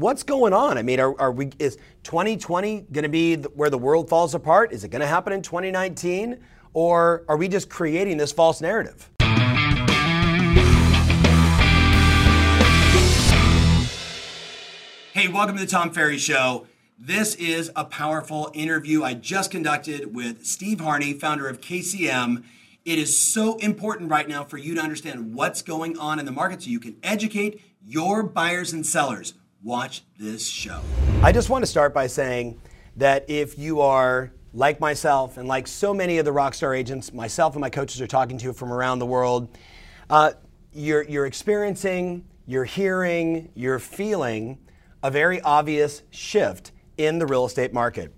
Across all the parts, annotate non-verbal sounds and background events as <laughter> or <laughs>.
what's going on? I mean, are, are we is 2020 going to be where the world falls apart? Is it going to happen in 2019, or are we just creating this false narrative? Hey, welcome to the Tom Ferry Show. This is a powerful interview I just conducted with Steve Harney, founder of KCM. It is so important right now for you to understand what's going on in the market so you can educate your buyers and sellers. Watch this show. I just want to start by saying that if you are like myself and like so many of the Rockstar agents, myself and my coaches are talking to from around the world, uh, you're, you're experiencing, you're hearing, you're feeling a very obvious shift in the real estate market.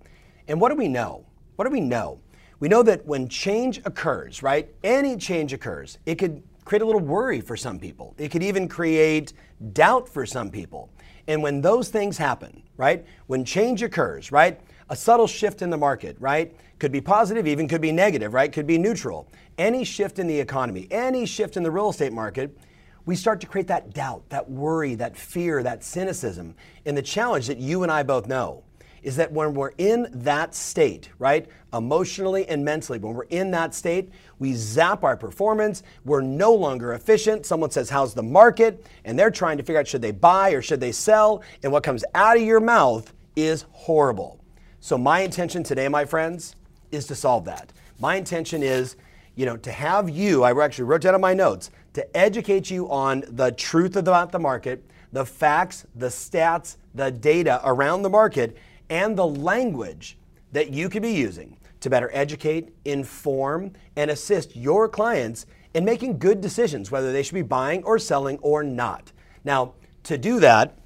And what do we know? What do we know? We know that when change occurs, right? Any change occurs, it could create a little worry for some people. It could even create doubt for some people. And when those things happen, right? When change occurs, right? A subtle shift in the market, right? Could be positive, even could be negative, right? Could be neutral. Any shift in the economy, any shift in the real estate market, we start to create that doubt, that worry, that fear, that cynicism. And the challenge that you and I both know is that when we're in that state, right, emotionally and mentally, when we're in that state, we zap our performance. We're no longer efficient. Someone says, How's the market? And they're trying to figure out should they buy or should they sell? And what comes out of your mouth is horrible. So, my intention today, my friends, is to solve that. My intention is, you know, to have you, I actually wrote down in my notes, to educate you on the truth about the market, the facts, the stats, the data around the market, and the language that you could be using to better educate, inform, and assist your clients in making good decisions, whether they should be buying or selling or not. Now, to do that,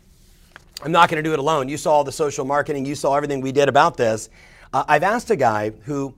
I'm not going to do it alone. You saw all the social marketing, you saw everything we did about this. Uh, I've asked a guy who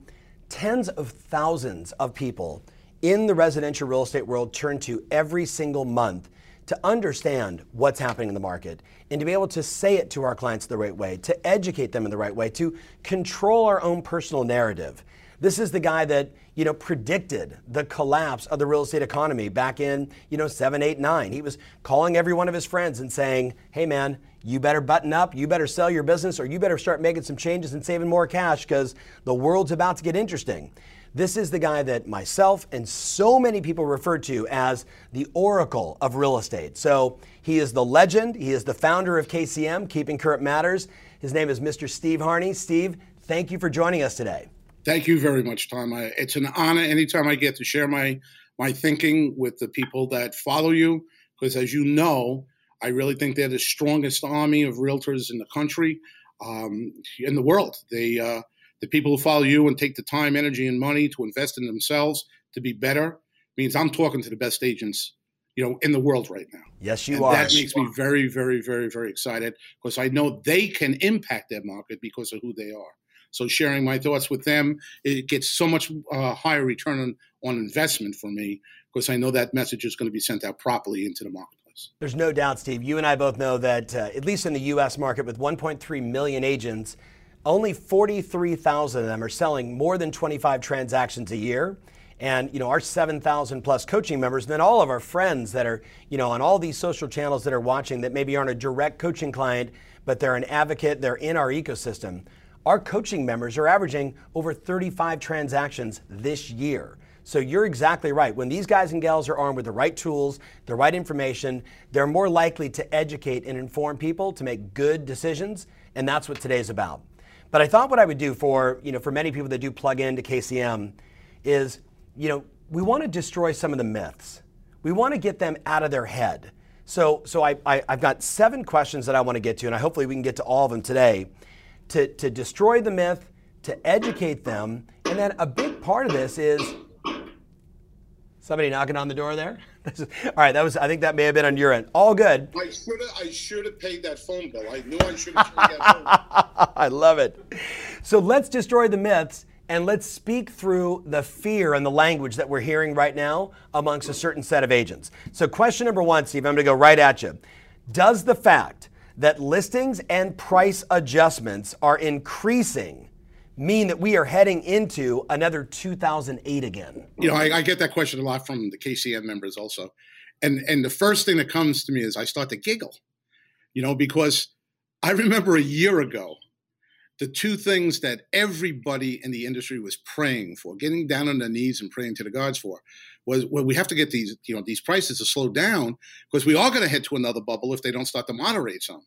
tens of thousands of people in the residential real estate world turn to every single month to understand what's happening in the market and to be able to say it to our clients the right way, to educate them in the right way, to control our own personal narrative. This is the guy that, you know, predicted the collapse of the real estate economy back in, you know, 7, 8, 9. He was calling every one of his friends and saying, "Hey man, you better button up, you better sell your business or you better start making some changes and saving more cash because the world's about to get interesting." This is the guy that myself and so many people refer to as the oracle of real estate. So he is the legend. He is the founder of KCM, Keeping Current Matters. His name is Mr. Steve Harney. Steve, thank you for joining us today. Thank you very much, Tom. I, it's an honor anytime I get to share my my thinking with the people that follow you, because as you know, I really think they're the strongest army of realtors in the country, um, in the world. They uh, the people who follow you and take the time, energy, and money to invest in themselves to be better means I'm talking to the best agents, you know, in the world right now. Yes, you and are. That makes me very, very, very, very excited because I know they can impact their market because of who they are. So sharing my thoughts with them, it gets so much uh, higher return on, on investment for me because I know that message is going to be sent out properly into the marketplace. There's no doubt, Steve. You and I both know that, uh, at least in the U.S. market, with 1.3 million agents, only 43,000 of them are selling more than 25 transactions a year. And you know our 7,000 plus coaching members, and then all of our friends that are you know on all these social channels that are watching that maybe aren't a direct coaching client, but they're an advocate, they're in our ecosystem. Our coaching members are averaging over 35 transactions this year. So you're exactly right. When these guys and gals are armed with the right tools, the right information, they're more likely to educate and inform people to make good decisions, and that's what today's about. But I thought what I would do for, you know, for many people that do plug into KCM is, you know, we want to destroy some of the myths. We want to get them out of their head. So, so I, I, have got seven questions that I want to get to, and I, hopefully we can get to all of them today to, to destroy the myth, to educate them. And then a big part of this is somebody knocking on the door there. <laughs> all right, that was. I think that may have been on your end. All good. I should have. I should have paid that phone bill. I knew I should have paid that phone. <laughs> I love it. So let's destroy the myths and let's speak through the fear and the language that we're hearing right now amongst a certain set of agents. So, question number one, Steve, I'm going to go right at you. Does the fact that listings and price adjustments are increasing mean that we are heading into another 2008 again? You know, I, I, get that question a lot from the KCM members also. And, and the first thing that comes to me is I start to giggle, you know, because I remember a year ago, the two things that everybody in the industry was praying for, getting down on their knees and praying to the gods for, was well, we have to get these, you know, these prices to slow down because we are going to head to another bubble if they don't start to moderate some.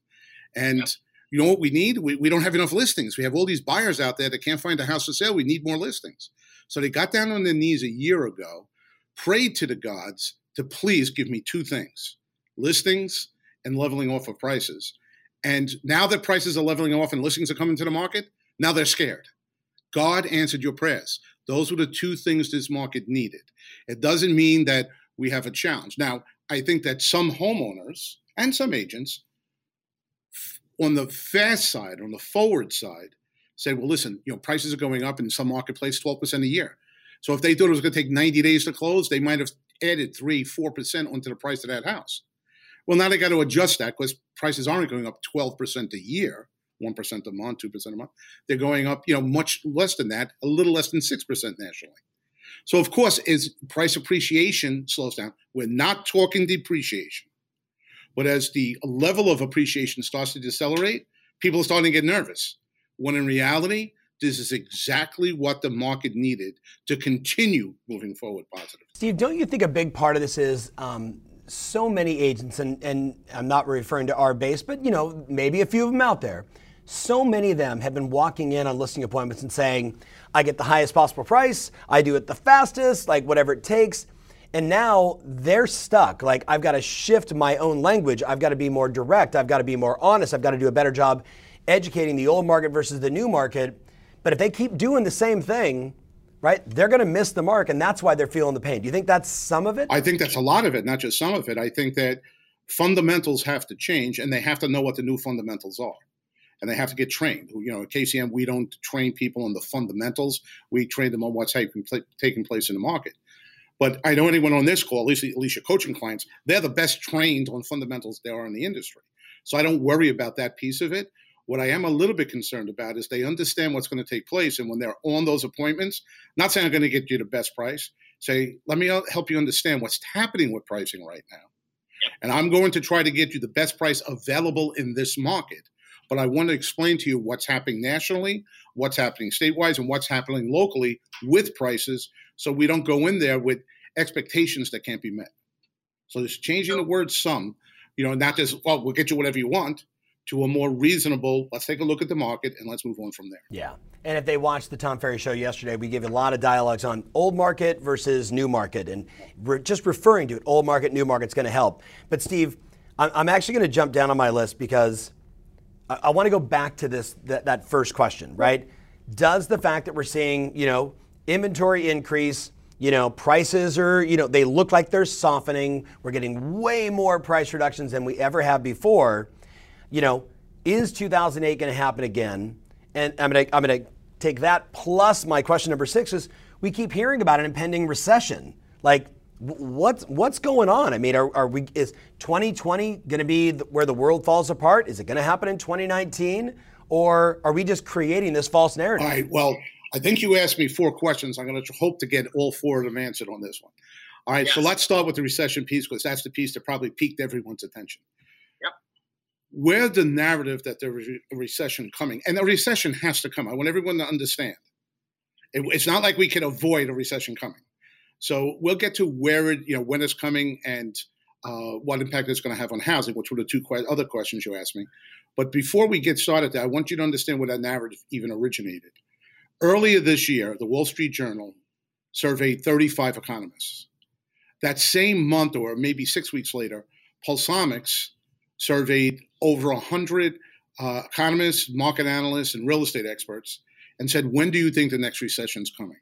And yeah. You know what we need? We, we don't have enough listings. We have all these buyers out there that can't find a house to sell. We need more listings. So they got down on their knees a year ago, prayed to the gods to please give me two things listings and leveling off of prices. And now that prices are leveling off and listings are coming to the market, now they're scared. God answered your prayers. Those were the two things this market needed. It doesn't mean that we have a challenge. Now, I think that some homeowners and some agents on the fast side, on the forward side, said, well, listen, you know, prices are going up in some marketplace 12% a year. So if they thought it was going to take 90 days to close, they might have added 3 4% onto the price of that house. Well, now they got to adjust that because prices aren't going up 12% a year, 1% a month, 2% a month. They're going up, you know, much less than that, a little less than 6% nationally. So, of course, as price appreciation slows down, we're not talking depreciation. But as the level of appreciation starts to decelerate, people are starting to get nervous. When in reality, this is exactly what the market needed to continue moving forward positive. Steve, don't you think a big part of this is um, so many agents, and, and I'm not referring to our base, but you know, maybe a few of them out there. So many of them have been walking in on listing appointments and saying, I get the highest possible price, I do it the fastest, like whatever it takes. And now they're stuck. Like, I've got to shift my own language. I've got to be more direct. I've got to be more honest. I've got to do a better job educating the old market versus the new market. But if they keep doing the same thing, right? They're going to miss the mark, and that's why they're feeling the pain. Do you think that's some of it? I think that's a lot of it, not just some of it. I think that fundamentals have to change, and they have to know what the new fundamentals are. And they have to get trained. You know, at KCM, we don't train people on the fundamentals. We train them on what's taking, taking place in the market. But I know anyone on this call, at least, at least your coaching clients, they're the best trained on fundamentals there are in the industry. So I don't worry about that piece of it. What I am a little bit concerned about is they understand what's going to take place. And when they're on those appointments, not saying I'm going to get you the best price, say, let me uh, help you understand what's happening with pricing right now. And I'm going to try to get you the best price available in this market. But I want to explain to you what's happening nationally, what's happening statewide, and what's happening locally with prices so we don't go in there with expectations that can't be met. So just changing the word some, you know, not just, well, we'll get you whatever you want to a more reasonable, let's take a look at the market and let's move on from there. Yeah. And if they watched the Tom Ferry show yesterday, we gave a lot of dialogues on old market versus new market. And re- just referring to it, old market, new market is going to help. But Steve, I'm actually going to jump down on my list because I, I want to go back to this that, that first question, right? Does the fact that we're seeing, you know, inventory increase, you know, prices are, you know, they look like they're softening. We're getting way more price reductions than we ever have before you know, is 2008 going to happen again? And I'm going to I'm going to take that plus my question number six is we keep hearing about an impending recession. Like, what's what's going on? I mean, are, are we is 2020 going to be where the world falls apart? Is it going to happen in 2019, or are we just creating this false narrative? All right. Well, I think you asked me four questions. I'm going to hope to get all four of them answered on this one. All right. Yes. So let's start with the recession piece because that's the piece that probably piqued everyone's attention Yep. where the narrative that there is a recession coming, and a recession has to come. I want everyone to understand. It, it's not like we can avoid a recession coming. So we'll get to where it, you know, when it's coming and uh, what impact it's going to have on housing, which were the two que- other questions you asked me. But before we get started, I want you to understand where that narrative even originated. Earlier this year, the Wall Street Journal surveyed 35 economists. That same month, or maybe six weeks later, Pulsenomics surveyed over 100 uh, economists, market analysts, and real estate experts and said, When do you think the next recession is coming?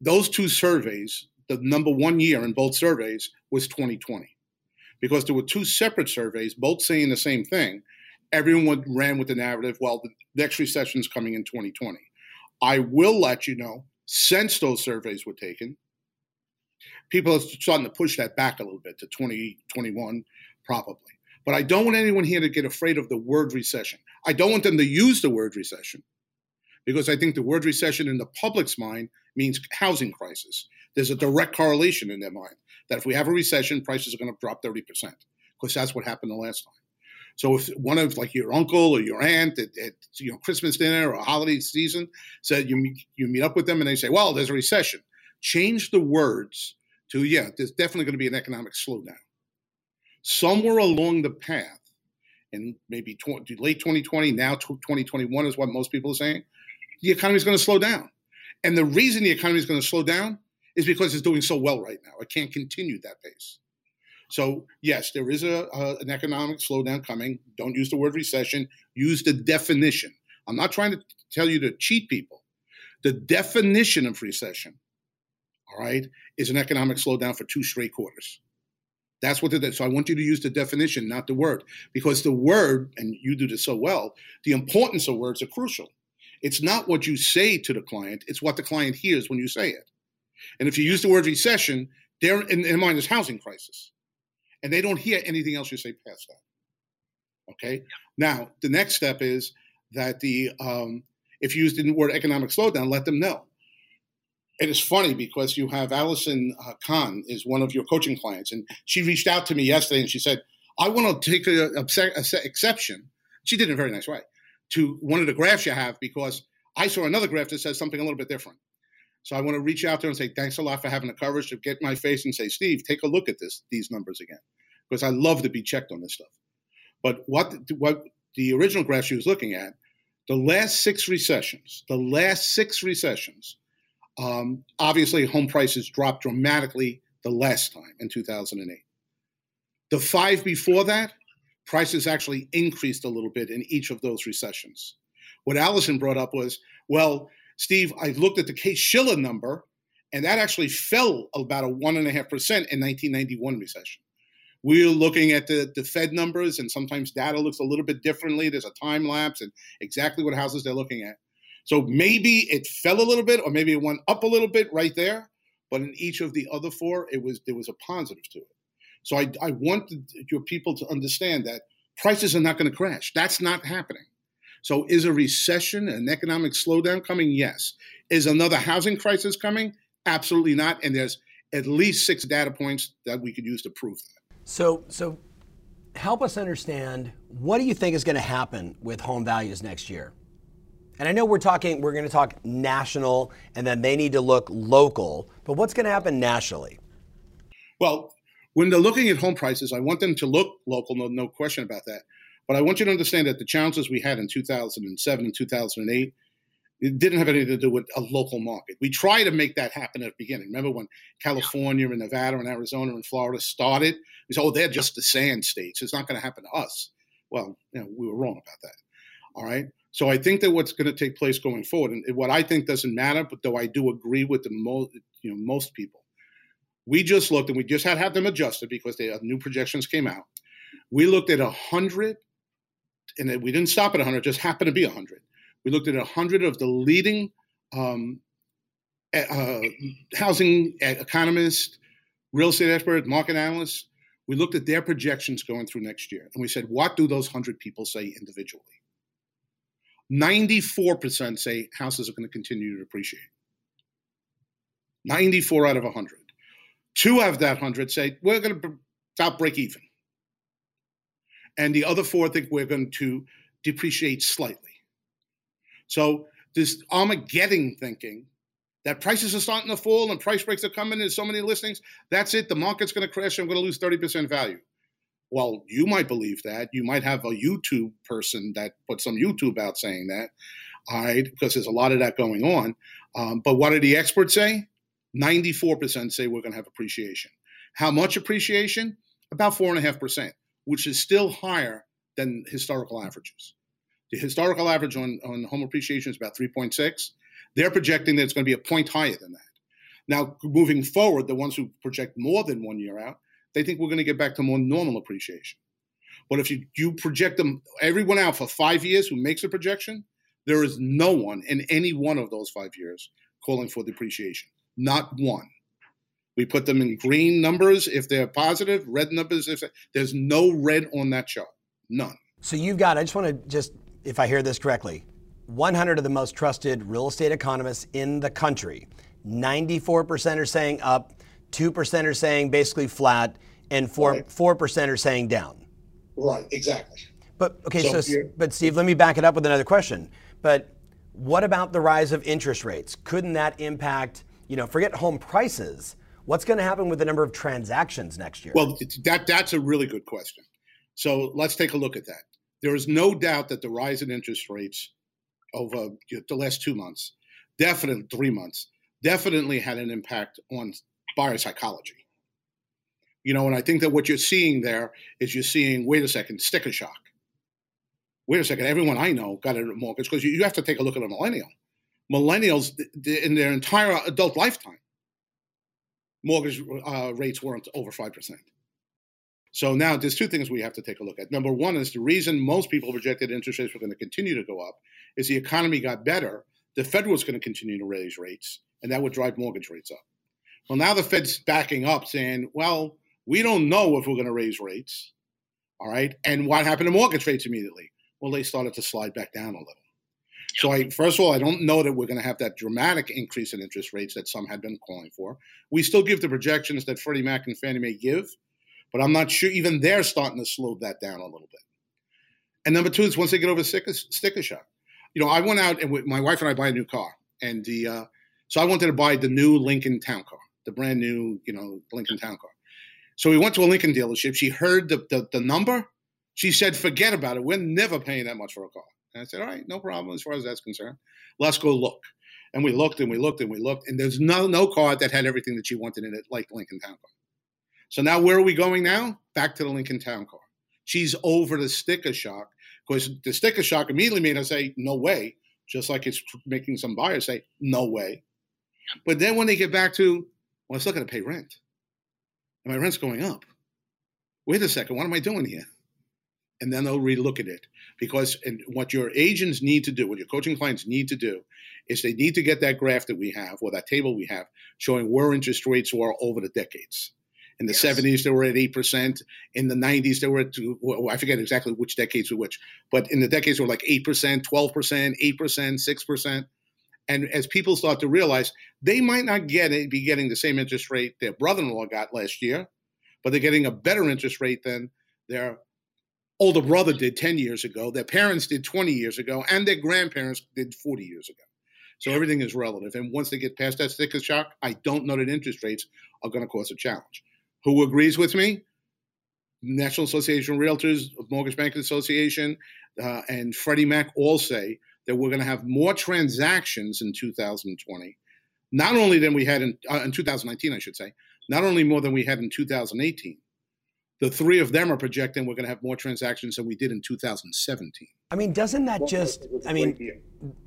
Those two surveys, the number one year in both surveys was 2020. Because there were two separate surveys, both saying the same thing. Everyone ran with the narrative, well, the next recession is coming in 2020. I will let you know, since those surveys were taken, people are starting to push that back a little bit to 2021, probably. But I don't want anyone here to get afraid of the word recession. I don't want them to use the word recession because I think the word recession in the public's mind means housing crisis. There's a direct correlation in their mind that if we have a recession, prices are going to drop 30% because that's what happened the last time. So if one of like your uncle or your aunt at, at you know Christmas dinner or holiday season said you meet, you meet up with them and they say, "Well, there's a recession," change the words to, "Yeah, there's definitely going to be an economic slowdown." Somewhere along the path, in maybe 20, late 2020, now 2021 is what most people are saying, the economy is going to slow down. And the reason the economy is going to slow down is because it's doing so well right now. It can't continue that pace. So yes, there is a, a, an economic slowdown coming. Don't use the word recession. Use the definition. I'm not trying to tell you to cheat people. The definition of recession, all right, is an economic slowdown for two straight quarters. That's what it is. So I want you to use the definition, not the word, because the word, and you do this so well, the importance of words are crucial. It's not what you say to the client, it's what the client hears when you say it. And if you use the word recession, they're in their mind is housing crisis and they don't hear anything else you say past that. Okay. Now the next step is that the um, if you use the word economic slowdown, let them know. It is funny because you have Allison uh, Khan is one of your coaching clients, and she reached out to me yesterday and she said, "I want to take a, a, a exception." She did it in a very nice way to one of the graphs you have because I saw another graph that says something a little bit different. So I want to reach out there and say, thanks a lot for having the courage to get my face and say, Steve, take a look at this, these numbers again, because I love to be checked on this stuff. But what what the original graph she was looking at, the last six recessions, the last six recessions, um, obviously home prices dropped dramatically the last time in 2008. The five before that, prices actually increased a little bit in each of those recessions. What Allison brought up was, well, Steve, I looked at the Case-Shiller number, and that actually fell about a one and a half percent in 1991 recession. We're looking at the, the Fed numbers, and sometimes data looks a little bit differently. There's a time lapse and exactly what houses they're looking at. So maybe it fell a little bit, or maybe it went up a little bit right there. But in each of the other four, it was there was a positive to it. So I, I want your people to understand that prices are not going to crash. That's not happening. So, is a recession, an economic slowdown coming? Yes. Is another housing crisis coming? Absolutely not. And there's at least six data points that we could use to prove that. So, so help us understand what do you think is going to happen with home values next year? And I know we're talking, we're going to talk national, and then they need to look local. But what's going to happen nationally? Well, when they're looking at home prices, I want them to look local, no, no question about that. But I want you to understand that the challenges we had in 2007 and 2008 it didn't have anything to do with a local market. We tried to make that happen at the beginning. Remember when California and Nevada and Arizona and Florida started? We said, oh, they're just the sand states. It's not going to happen to us. Well, you know, we were wrong about that. All right. So I think that what's going to take place going forward, and what I think doesn't matter, but though I do agree with the most, you know, most people, we just looked and we just had to have them adjusted because the uh, new projections came out. We looked at a hundred and we didn't stop at 100, just happened to be 100. We looked at 100 of the leading um, uh, housing economists, real estate experts, market analysts. We looked at their projections going through next year, and we said, what do those 100 people say individually? 94% say houses are going to continue to appreciate. 94 out of 100. Two out of that 100 say, we're going to about break even and the other four I think we're going to depreciate slightly. So this Armageddon thinking that prices are starting to fall and price breaks are coming, there's so many listings, that's it, the market's going to crash, I'm going to lose 30% value. Well, you might believe that. You might have a YouTube person that put some YouTube out saying that, right, because there's a lot of that going on. Um, but what do the experts say? 94% say we're going to have appreciation. How much appreciation? About 4.5% which is still higher than historical averages. The historical average on, on home appreciation is about 3.6. They're projecting that it's going to be a point higher than that. Now, moving forward, the ones who project more than one year out, they think we're going to get back to more normal appreciation. But if you, you project them, everyone out for five years who makes a projection, there is no one in any one of those five years calling for depreciation. Not one. We put them in green numbers if they're positive, red numbers if there's no red on that chart. None. So you've got, I just want to just, if I hear this correctly, 100 of the most trusted real estate economists in the country. 94% are saying up, 2% are saying basically flat, and 4, right. 4% are saying down. Right, exactly. But okay, so, so but Steve, let me back it up with another question. But what about the rise of interest rates? Couldn't that impact, you know, forget home prices? What's going to happen with the number of transactions next year? Well, that that's a really good question. So let's take a look at that. There is no doubt that the rise in interest rates over the last two months, definitely three months, definitely had an impact on buyer psychology. You know, and I think that what you're seeing there is you're seeing, wait a second, sticker shock. Wait a second, everyone I know got a mortgage because you, you have to take a look at a millennial. Millennials, in their entire adult lifetime, mortgage uh, rates weren't over 5%. So now there's two things we have to take a look at. Number one is the reason most people projected interest rates were going to continue to go up is the economy got better. The Fed was going to continue to raise rates, and that would drive mortgage rates up. Well, now the Fed's backing up, saying, well, we don't know if we're going to raise rates. All right. And what happened to mortgage rates immediately? Well, they started to slide back down a little. So I first of all, I don't know that we're going to have that dramatic increase in interest rates that some had been calling for. We still give the projections that Freddie Mac and Fannie Mae give, but I'm not sure even they're starting to slow that down a little bit. And number two is once they get over sticker, sticker shock. You know, I went out and my wife and I buy a new car, and the uh, so I wanted to buy the new Lincoln Town Car, the brand new, you know, Lincoln Town Car. So we went to a Lincoln dealership. She heard the, the, the number. She said, "Forget about it. We're never paying that much for a car." And I said, "All right, no problem as far as that's concerned. Let's go look." And we looked and we looked and we looked, and there's no no car that had everything that she wanted in it, like Lincoln Town Car. So now where are we going now? Back to the Lincoln Town Car. She's over the sticker shock because the sticker shock immediately made her say, "No way," just like it's making some buyers say, "No way." But then when they get back to, well, I'm still going to pay rent, and my rent's going up. Wait a second, what am I doing here? And then they'll relook at it because and what your agents need to do, what your coaching clients need to do, is they need to get that graph that we have or that table we have showing where interest rates were over the decades. In the yes. 70s, they were at 8%. In the 90s, they were at, well, I forget exactly which decades were which, but in the decades, they were like 8%, 12%, 8%, 6%. And as people start to realize they might not get it, be getting the same interest rate their brother-in-law got last year, but they're getting a better interest rate than their older brother did 10 years ago, their parents did 20 years ago, and their grandparents did 40 years ago. So everything is relative. And once they get past that sticker shock, I don't know that interest rates are going to cause a challenge. Who agrees with me? National Association of Realtors, Mortgage Bankers Association, uh, and Freddie Mac all say that we're going to have more transactions in 2020, not only than we had in, uh, in 2019, I should say, not only more than we had in 2018. The three of them are projecting we're going to have more transactions than we did in 2017. I mean, doesn't that just, I mean,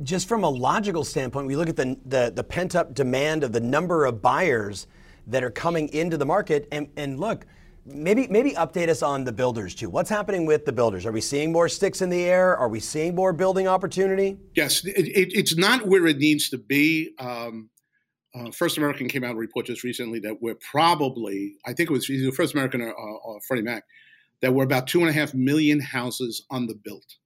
just from a logical standpoint, we look at the, the, the pent up demand of the number of buyers that are coming into the market, and, and look, Maybe maybe update us on the builders too. What's happening with the builders? Are we seeing more sticks in the air? Are we seeing more building opportunity? Yes, it, it, it's not where it needs to be. Um, uh, First American came out and report just recently that we're probably, I think it was either First American or, or Freddie Mac, that we're about two and a half million houses underbuilt.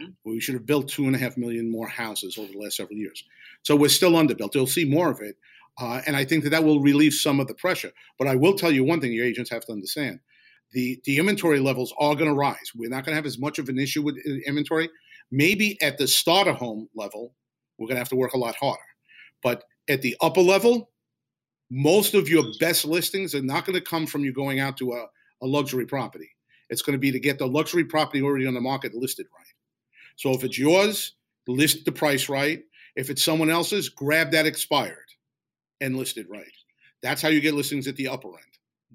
Mm-hmm. We should have built two and a half million more houses over the last several years. So we're still underbuilt. You'll see more of it. Uh, and I think that that will relieve some of the pressure. But I will tell you one thing your agents have to understand. The, the inventory levels are going to rise. We're not going to have as much of an issue with inventory. Maybe at the starter home level, we're going to have to work a lot harder. But at the upper level, most of your mm. best listings are not going to come from you going out to a, a luxury property. It's going to be to get the luxury property already on the market listed right. So if it's yours, list the price right. If it's someone else's, grab that expired and listed right. That's how you get listings at the upper end.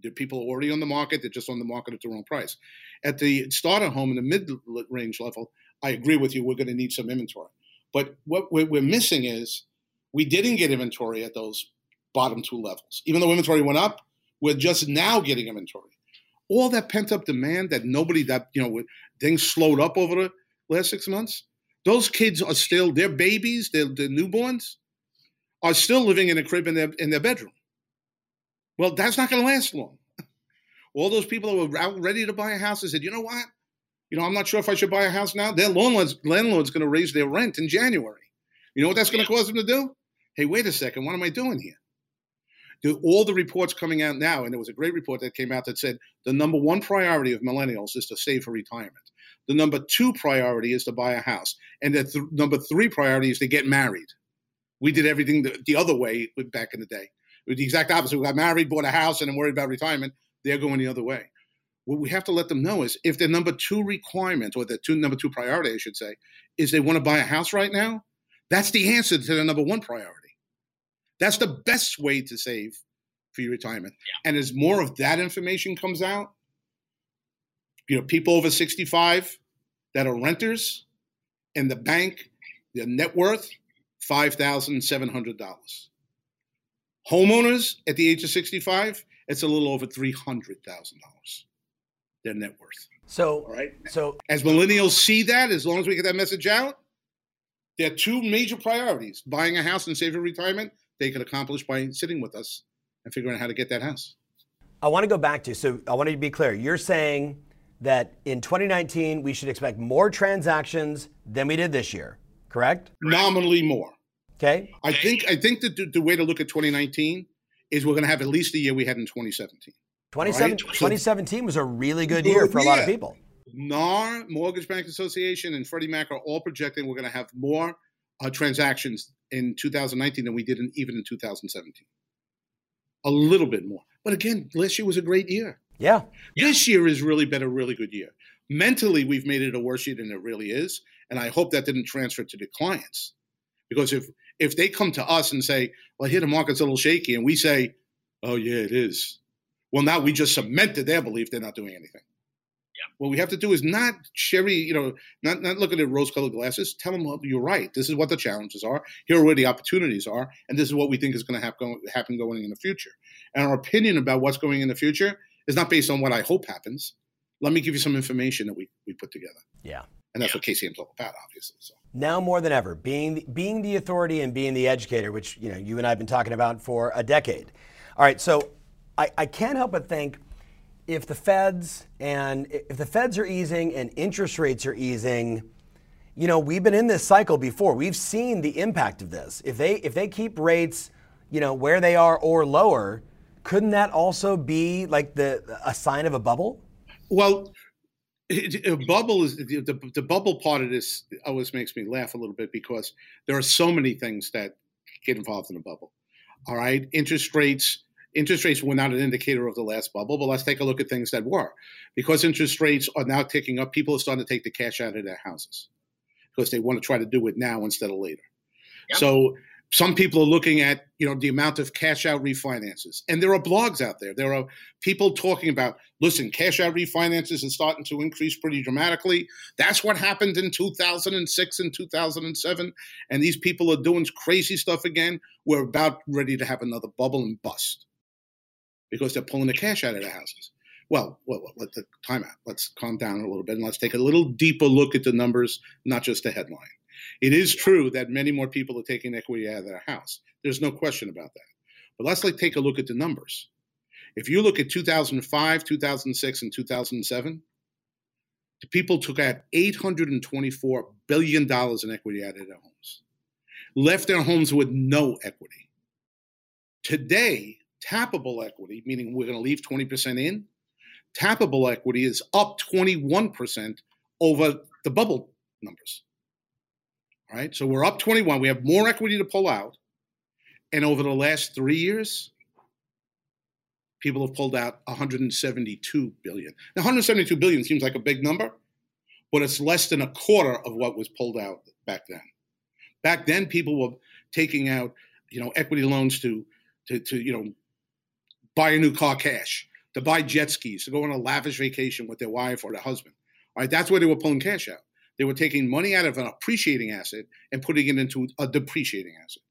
The people are already on the market, they're just on the market at the wrong price. At the starter home in the mid range level, I agree with you, we're going to need some inventory. But what we're missing is we didn't get inventory at those bottom two levels. Even though inventory went up, we're just now getting inventory. All that pent up demand that nobody, that, you know, things slowed up over the last six months, those kids are still, they're babies, they're, they're newborns are still living in a crib in their in their bedroom. Well, that's not going to last long. <laughs> All those people that were out ready to buy a house, they said, you know what? You know, I'm not sure if I should buy a house now. Their landlord's, landlord's going to raise their rent in January. You know what that's going to cause them to do? Hey, wait a second. What am I doing here? all the reports coming out now, and there was a great report that came out that said the number one priority of millennials is to save for retirement. The number two priority is to buy a house, and the th- number three priority is to get married. We did everything the, the other way back in the day. It was the exact opposite. We got married, bought a house, and then worried about retirement. They're going the other way. What we have to let them know is if their number two requirement, or the two number two priority, I should say, is they want to buy a house right now, that's the answer to the number one priority. That's the best way to save for your retirement. Yeah. And as more of that information comes out, you know, people over 65 that are renters in the bank, their net worth, $5,700. Homeowners at the age of 65, it's a little over $300,000, their net worth. So, All right. So, as millennials see that, as long as we get that message out, there are two major priorities buying a house and saving retirement, they can accomplish by sitting with us and figuring out how to get that house. I want to go back to, so I want to be clear. You're saying that in 2019, we should expect more transactions than we did this year, correct? Nominally more. Okay. I think I think that the, the way to look at 2019 is we're going to have at least the year we had in 2017. 27, right? 2017 was a really good year for a lot of people. NAR, Mortgage Bank Association, and Freddie Mac are all projecting we're going to have more uh, transactions in 2019 than we did in, even in 2017. A little bit more. But again, last year was a great year. Yeah. This year has really been a really good year. Mentally, we've made it a worse year than it really is. And I hope that didn't transfer to the clients. Because if if they come to us and say, well, here the market's a little shaky, and we say, oh, yeah, it is. Well, now we just cemented their belief they're not doing anything. Yeah. What we have to do is not cherry, you know, not, not look at it rose-colored glasses. Tell them, well, you're right. This is what the challenges are. Here are where the opportunities are, and this is what we think is going to happen, happen going in the future. And our opinion about what's going in the future is not based on what I hope happens. Let me give you some information that we, we put together. Yeah. And that's yeah. what KCM's all about, obviously. So. Now more than ever, being being the authority and being the educator, which you know you and I have been talking about for a decade. All right, so I, I can't help but think if the Feds and if the Feds are easing and interest rates are easing, you know, we've been in this cycle before. We've seen the impact of this. If they if they keep rates, you know, where they are or lower, couldn't that also be like the a sign of a bubble? Well, a bubble is the, the, the bubble part of this always makes me laugh a little bit because there are so many things that get involved in a bubble. All right, interest rates. Interest rates were not an indicator of the last bubble, but let's take a look at things that were. Because interest rates are now ticking up, people are starting to take the cash out of their houses. Because they want to try to do it now instead of later. Yep. So some people are looking at you know the amount of cash out refinances. And there are blogs out there. There are people talking about listen cash out refinances is starting to increase pretty dramatically. That's what happened in 2006 and 2007 and these people are doing crazy stuff again. We're about ready to have another bubble and bust because they're pulling the cash out of their houses well, well let the time out let's calm down a little bit and let's take a little deeper look at the numbers not just the headline it is true that many more people are taking equity out of their house. There's no question about that. But let's like take a look at the numbers. If you look at 2005, 2006, and 2007, the people took out $824 billion in equity out of their homes, left their homes with no equity. Today, tappable equity, meaning we're going to leave 20% in, tappable equity is up 21% over the bubble numbers All right, So we're up 21. We have more equity to pull out. And over the last three years, people have pulled out 172 billion. Now, 172 billion seems like a big number, but it's less than a quarter of what was pulled out back then. Back then, people were taking out, you know, equity loans to, to, to you know, buy a new car cash, to buy jet skis, to go on a lavish vacation with their wife or their husband. All right, that's where they were pulling cash out. They were taking money out of an appreciating asset and putting it into a depreciating asset.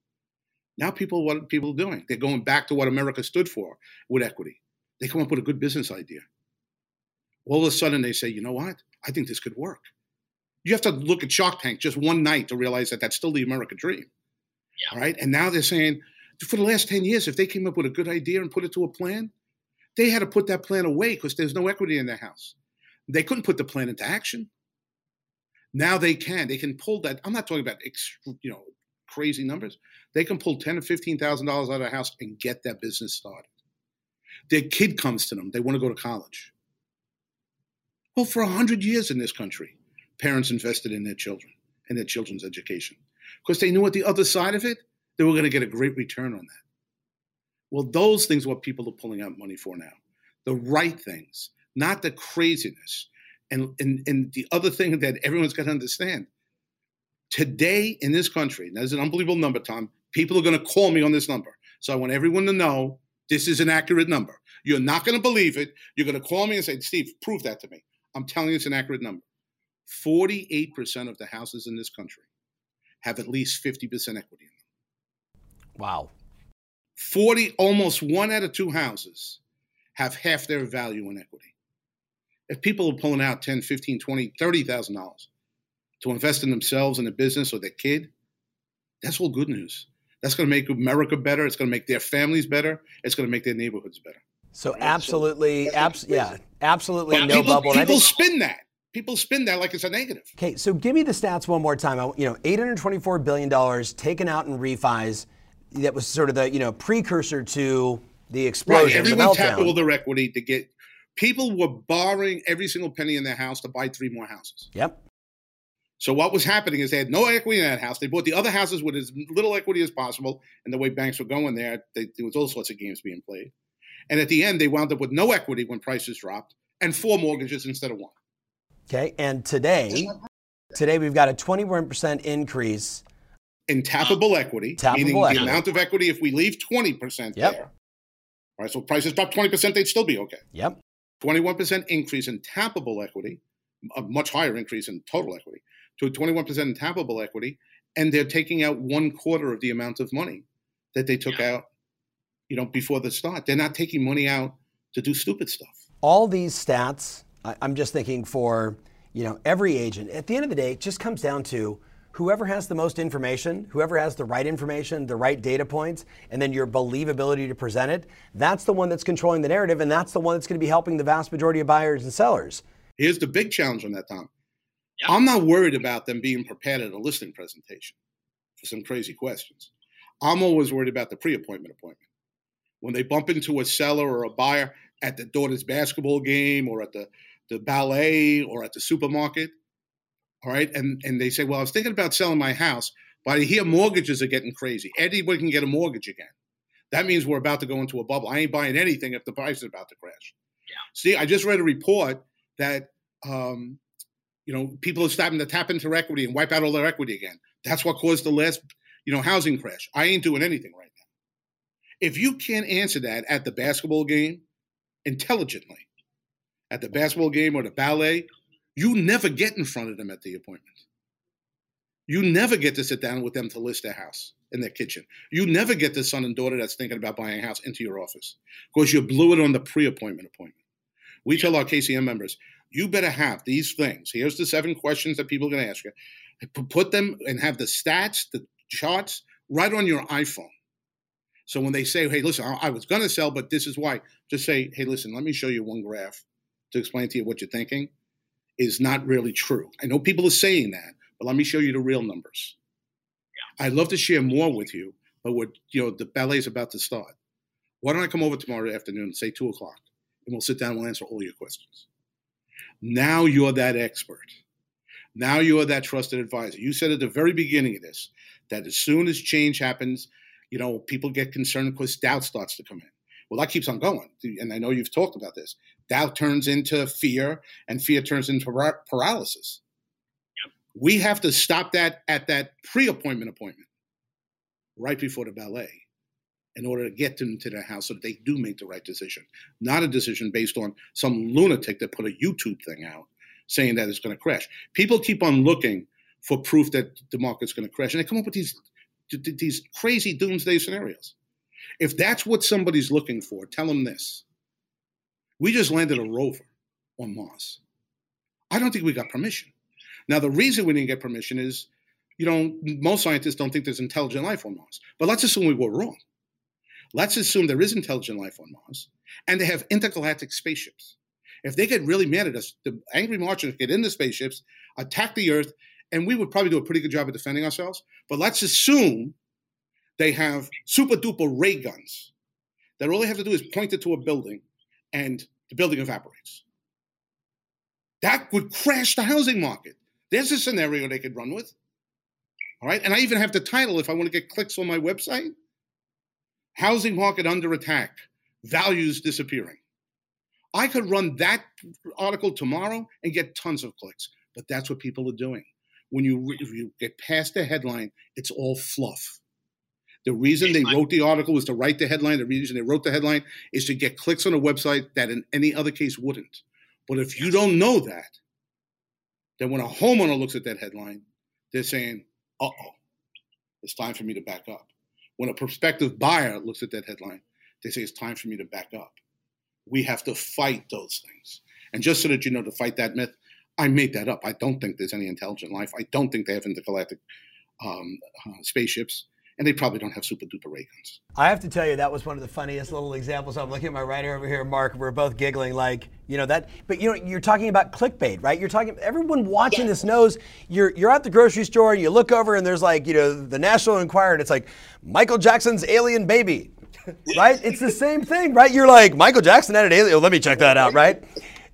Now people what people are doing? They're going back to what America stood for with equity. They come up with a good business idea. All of a sudden they say, you know what? I think this could work. You have to look at Shark Tank just one night to realize that that's still the American dream. Yeah. Right? And now they're saying, for the last 10 years, if they came up with a good idea and put it to a plan, they had to put that plan away because there's no equity in their house. They couldn't put the plan into action. Now they can. They can pull that. I'm not talking about you know crazy numbers. They can pull ten or fifteen thousand dollars out of their house and get that business started. Their kid comes to them. They want to go to college. Well, for a hundred years in this country, parents invested in their children and their children's education because they knew at the other side of it, they were going to get a great return on that. Well, those things are what people are pulling out money for now. The right things, not the craziness. And, and, and the other thing that everyone's got to understand today in this country, there's an unbelievable number, Tom. People are going to call me on this number. So I want everyone to know this is an accurate number. You're not going to believe it. You're going to call me and say, Steve, prove that to me. I'm telling you it's an accurate number. 48% of the houses in this country have at least 50% equity in them. Wow. 40, almost one out of two houses have half their value in equity. If people are pulling out 10, 15, 20, $30,000 to invest in themselves and a business or their kid, that's all good news. That's going to make America better. It's going to make their families better. It's going to make their neighborhoods better. So absolutely, abs- yeah, absolutely but no people, bubble. People think- spin that. People spin that like it's a negative. Okay, so give me the stats one more time. You know, 824 billion dollars taken out in refis. That was sort of the you know precursor to the explosion. Right. Everyone tapped all their equity to get. People were borrowing every single penny in their house to buy three more houses. Yep. So what was happening is they had no equity in that house. They bought the other houses with as little equity as possible, and the way banks were going there, they, there was all sorts of games being played. And at the end, they wound up with no equity when prices dropped, and four mortgages instead of one. Okay, and today, today we've got a 21% increase in tappable equity, tappable meaning equity. the amount of equity. If we leave 20% yep. there, right? So prices drop 20%, they'd still be okay. Yep. 21% increase in tappable equity, a much higher increase in total equity to a 21% in tappable equity, and they're taking out one quarter of the amount of money that they took yeah. out, you know, before the start. They're not taking money out to do stupid stuff. All these stats, I'm just thinking for, you know, every agent. At the end of the day, it just comes down to whoever has the most information, whoever has the right information, the right data points, and then your believability to present it, that's the one that's controlling the narrative, and that's the one that's going to be helping the vast majority of buyers and sellers. Here's the big challenge on that, Tom. Yep. I'm not worried about them being prepared at a listing presentation for some crazy questions. I'm always worried about the pre-appointment appointment. When they bump into a seller or a buyer at the daughter's basketball game or at the, the ballet or at the supermarket, all right, and, and they say, Well, I was thinking about selling my house, but I hear mortgages are getting crazy. Anybody can get a mortgage again. That means we're about to go into a bubble. I ain't buying anything if the price is about to crash. Yeah. See, I just read a report that um, you know, people are starting to tap into equity and wipe out all their equity again. That's what caused the last, you know, housing crash. I ain't doing anything right now. If you can't answer that at the basketball game intelligently, at the basketball game or the ballet, you never get in front of them at the appointment. You never get to sit down with them to list their house in their kitchen. You never get the son and daughter that's thinking about buying a house into your office because you blew it on the pre-appointment appointment. We tell our KCM members, you better have these things. Here's the seven questions that people are going to ask you. Put them and have the stats, the charts right on your iPhone. So when they say, hey, listen, I was going to sell, but this is why, just say, hey, listen, let me show you one graph to explain to you what you're thinking is not really true. I know people are saying that, but let me show you the real numbers. Yeah. I'd love to share more with you, but what you know, the ballet's about to start. Why don't I come over tomorrow afternoon, say two o'clock, and we'll sit down and we'll answer all your questions. Now you're that expert. Now you are that trusted advisor. You said at the very beginning of this that as soon as change happens, you know, people get concerned because doubt starts to come in. Well, that keeps on going. And I know you've talked about this. Doubt turns into fear, and fear turns into paralysis. Yep. We have to stop that at that pre appointment appointment, right before the ballet in order to get them to their house so that they do make the right decision. Not a decision based on some lunatic that put a YouTube thing out saying that it's going to crash. People keep on looking for proof that the market's going to crash, and they come up with these these crazy doomsday scenarios. If that's what somebody's looking for, tell them this. We just landed a rover on Mars. I don't think we got permission. Now, the reason we didn't get permission is, you know, most scientists don't think there's intelligent life on Mars. But let's assume we were wrong. Let's assume there is intelligent life on Mars and they have intergalactic spaceships. If they get really mad at us, the angry Martians get in the spaceships, attack the Earth, and we would probably do a pretty good job of defending ourselves. But let's assume they have super duper ray guns that all they have to do is point it to a building and the building evaporates. That would crash the housing market. There's a scenario they could run with. All right. And I even have the title if I want to get clicks on my website Housing Market Under Attack, Values Disappearing. I could run that article tomorrow and get tons of clicks, but that's what people are doing. When you, you get past the headline, it's all fluff. The reason they wrote the article was to write the headline. The reason they wrote the headline is to get clicks on a website that in any other case wouldn't. But if you don't know that, then when a homeowner looks at that headline, they're saying, uh oh, it's time for me to back up. When a prospective buyer looks at that headline, they say it's time for me to back up. We have to fight those things. And just so that you know, to fight that myth, I made that up. I don't think there's any intelligent life. I don't think they have intergalactic um, uh, spaceships and they probably don't have super duper ray guns. I have to tell you, that was one of the funniest little examples. I'm looking at my writer over here, Mark. We're both giggling, like you know that. But you know, you're talking about clickbait, right? You're talking. Everyone watching this knows you're you're at the grocery store and you look over and there's like you know the National Enquirer and it's like Michael Jackson's alien baby, right? It's the same thing, right? You're like Michael Jackson had an alien. Oh, let me check that out, right?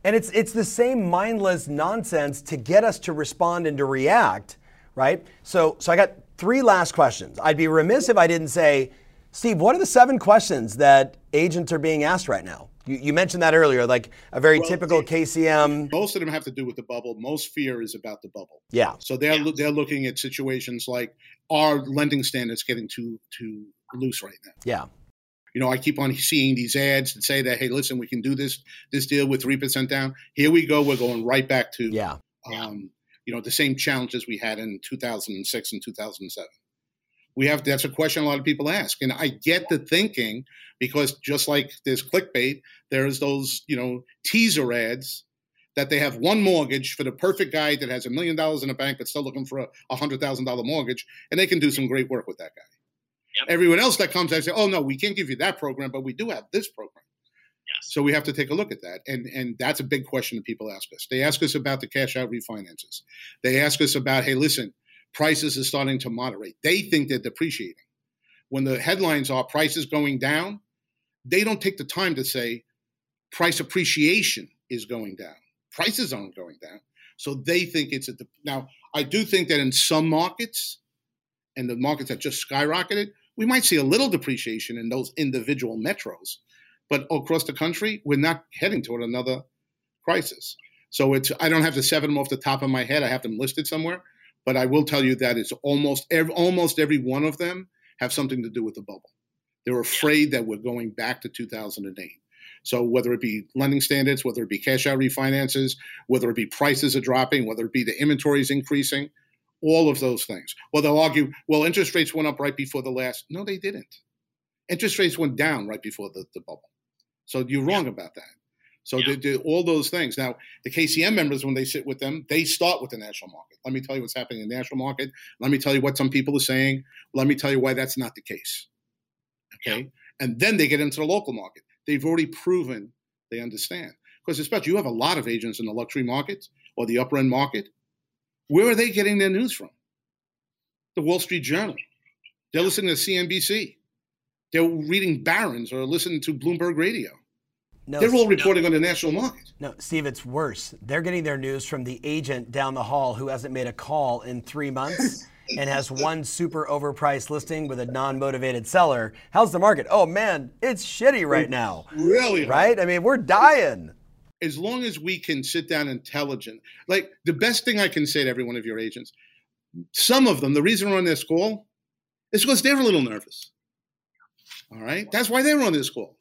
And it's it's the same mindless nonsense to get us to respond and to react, right? So so I got three last questions. I'd be remiss if I didn't say, Steve, what are the seven questions that agents are being asked right now? You, you mentioned that earlier, like a very well, typical KCM. Most of them have to do with the bubble. Most fear is about the bubble. Yeah. So they're yeah. they're looking at situations like are lending standards getting too too loose right now? Yeah. You know, I keep on seeing these ads that say that, hey, listen, we can do this this deal with three percent down. Here we go. We're going right back to yeah. Um, you know the same challenges we had in 2006 and 2007 we have that's a question a lot of people ask and i get the thinking because just like there's clickbait there's those you know teaser ads that they have one mortgage for the perfect guy that has a million dollars in a bank but still looking for a hundred thousand dollar mortgage and they can do some great work with that guy. Yep. everyone else that comes i say oh no we can't give you that program but we do have this program Yes. So we have to take a look at that. And and that's a big question that people ask us. They ask us about the cash out refinances. They ask us about, hey, listen, prices are starting to moderate. They think they're depreciating. When the headlines are prices going down, they don't take the time to say price appreciation is going down. Prices aren't going down. So they think it's a now I do think that in some markets and the markets that just skyrocketed, we might see a little depreciation in those individual metros but across the country, we're not heading toward another crisis. So it's I don't have the seven them off the top of my head. I have them listed somewhere, but I will tell you that it's almost every, almost every one of them have something to do with the bubble. They're afraid that we're going back to 2008. So whether it be lending standards, whether it be cash out refinances, whether it be prices are dropping, whether it be the inventory is increasing, all of those things. Well, they'll argue, well, interest rates went up right before the last. No, they didn't. Interest rates went down right before the, the bubble. So you're wrong yeah. about that. So yeah. they do all those things. Now, the KCM members, when they sit with them, they start with the national market. Let me tell you what's happening in the national market. Let me tell you what some people are saying. Let me tell you why that's not the case. Okay. Yeah. And then they get into the local market. They've already proven they understand. Because especially you have a lot of agents in the luxury market or the upper end market. Where are they getting their news from? The Wall Street Journal. They're listening to CNBC. They're reading Barron's or listening to Bloomberg Radio. No, They're all reporting no, on the national market. No, Steve, it's worse. They're getting their news from the agent down the hall who hasn't made a call in three months <laughs> and has one super overpriced listing with a non-motivated seller. How's the market? Oh man, it's shitty right now. Really? Right? I mean, we're dying. As long as we can sit down intelligent, like the best thing I can say to every one of your agents, some of them, the reason we're on this call is because they're a little nervous. All right. That's why they on this call.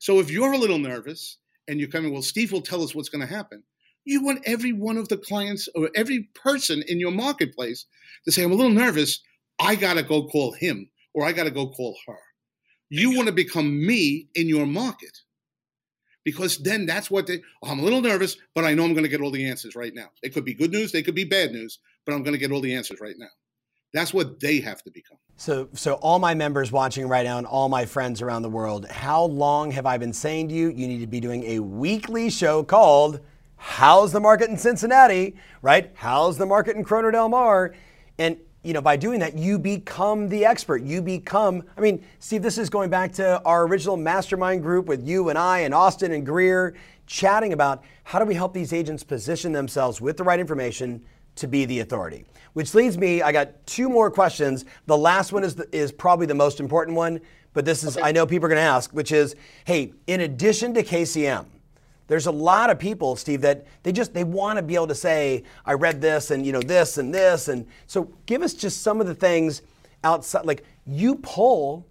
So if you're a little nervous and you're coming, well, Steve will tell us what's going to happen. You want every one of the clients or every person in your marketplace to say, I'm a little nervous. I got to go call him or I got to go call her. You want to become me in your market because then that's what they, oh, I'm a little nervous, but I know I'm going to get all the answers right now. It could be good news, they could be bad news, but I'm going to get all the answers right now. That's what they have to become. So, so all my members watching right now and all my friends around the world, how long have I been saying to you, you need to be doing a weekly show called How's the Market in Cincinnati, right? How's the Market in Corona Del Mar? And you know, by doing that, you become the expert. You become, I mean, Steve, this is going back to our original mastermind group with you and I and Austin and Greer chatting about how do we help these agents position themselves with the right information to be the authority. Which leads me, I got two more questions. The last one is, the, is probably the most important one, but this is, okay. I know people are going to ask, which is hey, in addition to KCM, there's a lot of people, Steve, that they just they want to be able to say, I read this and you know this and this. And so give us just some of the things outside like you pull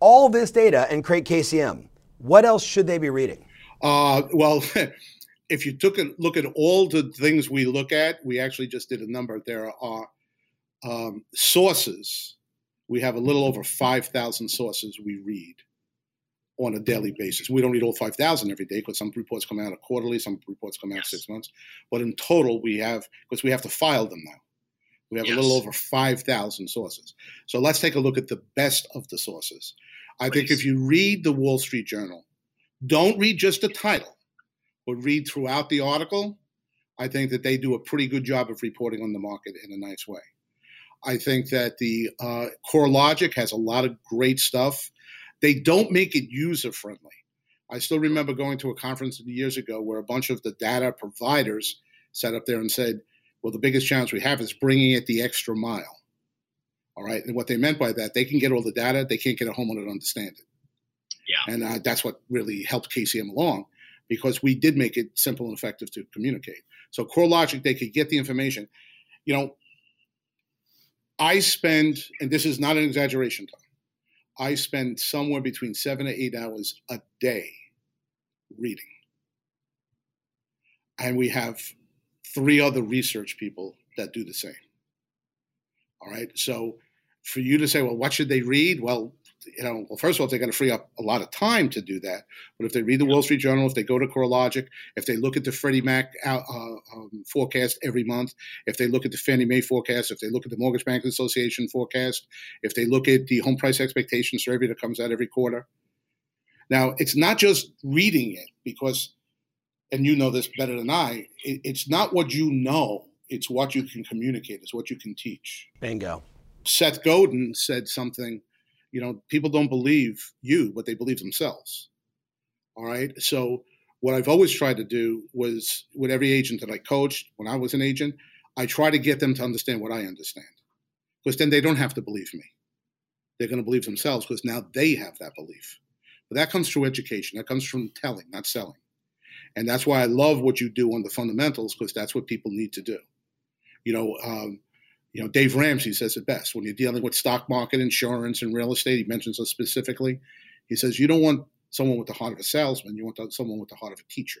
all this data and create KCM. What else should they be reading? Uh, well, <laughs> if you took a look at all the things we look at, we actually just did a number. There are um, sources. We have a little over 5,000 sources we read on a daily basis. We don't read all 5,000 every day because some reports come out quarterly, some reports come out yes. six months. But in total, we have, because we have to file them now, we have yes. a little over 5,000 sources. So let's take a look at the best of the sources. I Please. think if you read the Wall Street Journal, don't read just the title, but read throughout the article. I think that they do a pretty good job of reporting on the market in a nice way. I think that the uh, CoreLogic has a lot of great stuff. They don't make it user friendly. I still remember going to a conference years ago where a bunch of the data providers sat up there and said, well, the biggest challenge we have is bringing it the extra mile. All right. And what they meant by that, they can get all the data, they can't get a homeowner to understand it. Yeah. And uh, that's what really helped KCM along because we did make it simple and effective to communicate. So CoreLogic, they could get the information. You know, I spend, and this is not an exaggeration, I spend somewhere between seven to eight hours a day reading. And we have three other research people that do the same. All right. So for you to say, well, what should they read? Well, you know, well, first of all, they're going to free up a lot of time to do that. But if they read the Wall Street Journal, if they go to CoreLogic, if they look at the Freddie Mac uh, um, forecast every month, if they look at the Fannie Mae forecast, if they look at the Mortgage Bankers Association forecast, if they look at the home price expectation survey that comes out every quarter. Now, it's not just reading it because, and you know this better than I, it, it's not what you know, it's what you can communicate, it's what you can teach. Bingo. Seth Godin said something you know, people don't believe you, but they believe themselves. All right. So what I've always tried to do was with every agent that I coached when I was an agent, I try to get them to understand what I understand. Because then they don't have to believe me. They're going to believe themselves because now they have that belief. But that comes through education. That comes from telling, not selling. And that's why I love what you do on the fundamentals because that's what people need to do. You know, um, you know, Dave Ramsey says it best when you're dealing with stock market, insurance, and real estate. He mentions it specifically. He says you don't want someone with the heart of a salesman. You want someone with the heart of a teacher.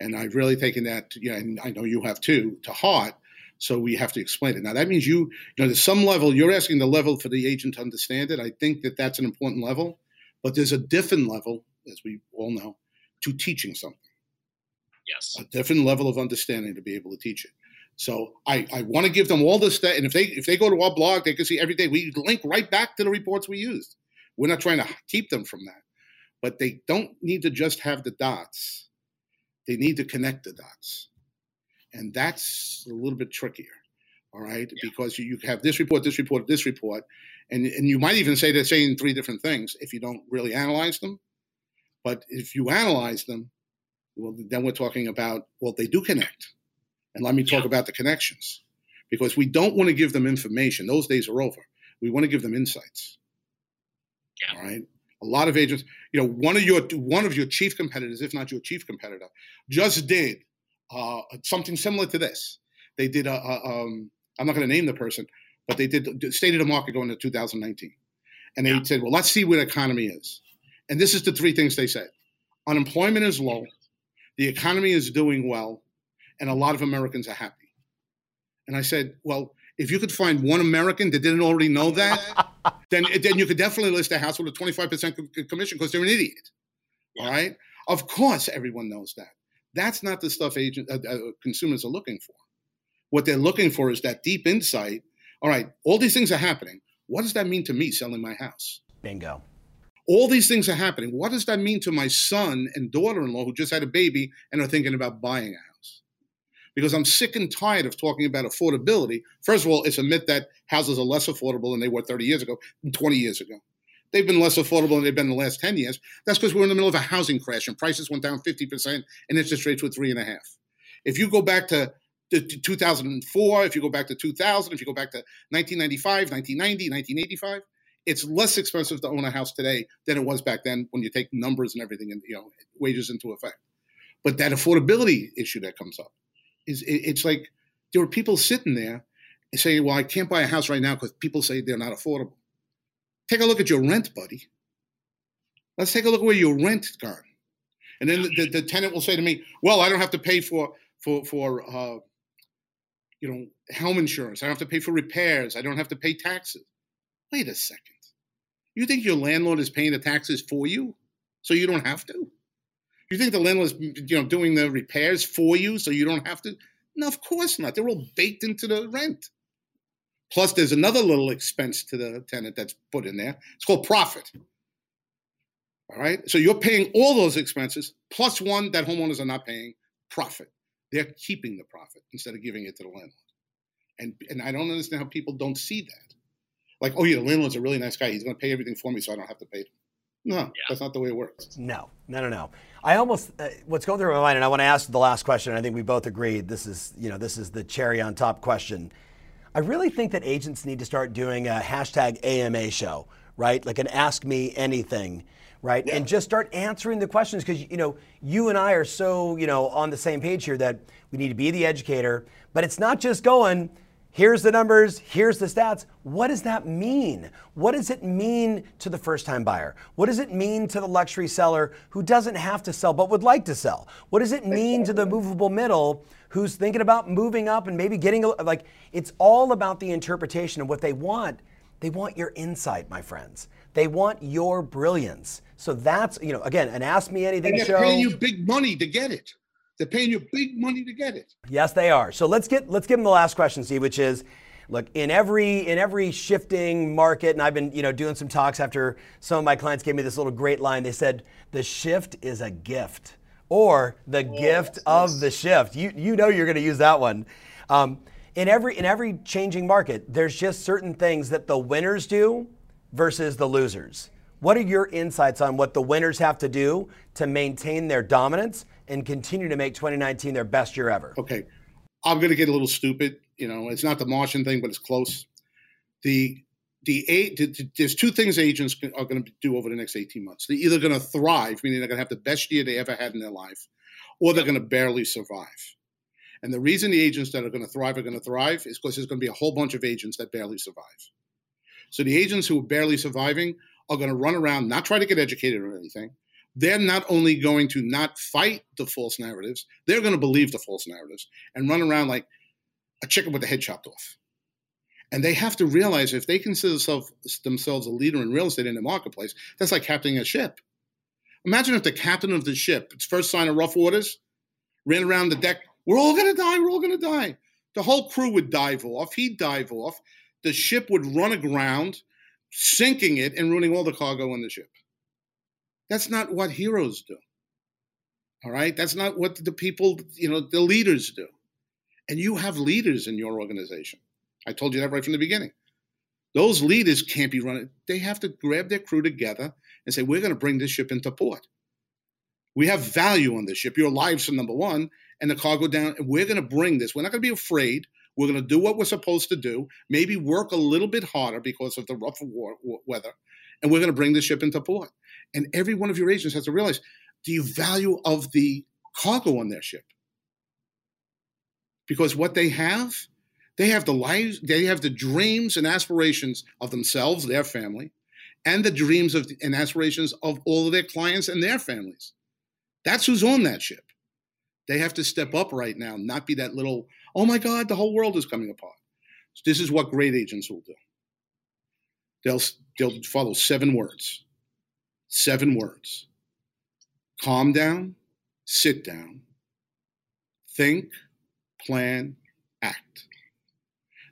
And I've really taken that, to, yeah, and I know you have too, to heart. So we have to explain it. Now that means you, you know, there's some level. You're asking the level for the agent to understand it. I think that that's an important level, but there's a different level, as we all know, to teaching something. Yes. A different level of understanding to be able to teach it. So I, I want to give them all this stuff. And if they if they go to our blog, they can see every day. We link right back to the reports we used. We're not trying to keep them from that. But they don't need to just have the dots. They need to connect the dots. And that's a little bit trickier. All right. Yeah. Because you, you have this report, this report, this report. And, and you might even say they're saying three different things if you don't really analyze them. But if you analyze them, well, then we're talking about, well, they do connect and let me talk yeah. about the connections because we don't want to give them information. Those days are over. We want to give them insights. Yeah. All right. A lot of agents, you know, one of your one of your chief competitors, if not your chief competitor, just did uh, something similar to this. They did a, a um, I'm not going to name the person, but they did the state of the market going into 2019, and they yeah. said, well, let's see where the economy is. And this is the three things they said: unemployment is low, the economy is doing well, and a lot of Americans are happy. And I said, well, if you could find one American that didn't already know that, <laughs> then then you could definitely list a house with a 25% commission because they're an idiot. All right? Of course, everyone knows that. That's not the stuff agent uh, uh, consumers are looking for. What they're looking for is that deep insight. All right, all these things are happening. What does that mean to me selling my house? Bingo. All these things are happening. What does that mean to my son and daughter-in-law who just had a baby and are thinking about buying a house? Because I'm sick and tired of talking about affordability. First of all, it's a myth that houses are less affordable than they were 30 years ago, 20 years ago. They've been less affordable than they've been in the last 10 years. That's because we're in the middle of a housing crash and prices went down 50% and interest rates were three and a half. If you go back to to 2004, if you go back to 2000, if you go back to 1995, 1990, 1985, it's less expensive to own a house today than it was back then when you take numbers and everything and you know wages into effect. But that affordability issue that comes up is it's like there were people sitting there and saying, "Well, I can't buy a house right now because people say they're not affordable." Take a look at your rent, buddy. Let's take a look where your rent gone. And then the, the, the, tenant will say to me, "Well, I don't have to pay for for for uh, you know home insurance. I don't have to pay for repairs. I don't have to pay taxes." Wait a second. You think your landlord is paying the taxes for you, so you don't have to? You think the landlord is you know doing the repairs for you, so you don't have to? No, of course not. They're all baked into the rent. Plus, there's another little expense to the tenant that's put in there. It's called profit. All right. So you're paying all those expenses plus one that homeowners are not paying profit. They're keeping the profit instead of giving it to the landlord. And and I don't understand how people don't see that. Like, oh yeah, the landlord's a really nice guy. He's going to pay everything for me, so I don't have to pay. Him. No, yeah. that's not the way it works. No, no, no, no. I almost uh, what's going through my mind, and I want to ask the last question. I think we both agreed this is you know this is the cherry on top question. I really think that agents need to start doing a hashtag AMA show, right? Like an Ask Me Anything right? Yeah. And just start answering the questions because you know you and I are so you know on the same page here that we need to be the educator. But it's not just going. Here's the numbers, here's the stats. What does that mean? What does it mean to the first time buyer? What does it mean to the luxury seller who doesn't have to sell but would like to sell? What does it mean to the movable middle who's thinking about moving up and maybe getting a, like it's all about the interpretation of what they want. They want your insight, my friends. They want your brilliance. So that's, you know, again, an Ask Me Anything and they're show. paying you big money to get it. They're paying you big money to get it. Yes, they are. So let's get let's give them the last question, Steve, which is look in every in every shifting market and i've been you know doing some talks after some of my clients gave me this little great line they said the shift is a gift or the oh, gift of the shift you you know you're going to use that one um, in every in every changing market there's just certain things that the winners do versus the losers. What are your insights on what the winners have to do to maintain their dominance and continue to make 2019 their best year ever? Okay. I'm going to get a little stupid. You know, it's not the Martian thing, but it's close. The the eight, there's two things agents are going to do over the next 18 months. They're either going to thrive, meaning they're going to have the best year they ever had in their life, or they're going to barely survive. And the reason the agents that are going to thrive are going to thrive is because there's going to be a whole bunch of agents that barely survive. So the agents who are barely surviving are going to run around, not try to get educated or anything. They're not only going to not fight the false narratives, they're going to believe the false narratives and run around like a chicken with the head chopped off. And they have to realize if they consider themselves a leader in real estate in the marketplace, that's like captaining a ship. Imagine if the captain of the ship, its first sign of rough waters, ran around the deck, we're all going to die, we're all going to die. The whole crew would dive off, he'd dive off the ship would run aground, sinking it and ruining all the cargo on the ship. That's not what heroes do. All right? That's not what the people, you know, the leaders do. And you have leaders in your organization. I told you that right from the beginning. Those leaders can't be running. They have to grab their crew together and say, we're going to bring this ship into port. We have value on this ship. Your lives are number one, and the cargo down. And we're going to bring this. We're not going to be afraid. We're going to do what we're supposed to do, maybe work a little bit harder because of the rough war, weather, and we're going to bring the ship into port. And every one of your agents has to realize the value of the cargo on their ship. Because what they have, they have the lives, they have the dreams and aspirations of themselves, their family, and the dreams of and aspirations of all of their clients and their families. That's who's on that ship. They have to step up right now, not be that little oh my God, the whole world is coming apart. So this is what great agents will do. They'll, they'll follow seven words. Seven words. Calm down, sit down, think, plan, act.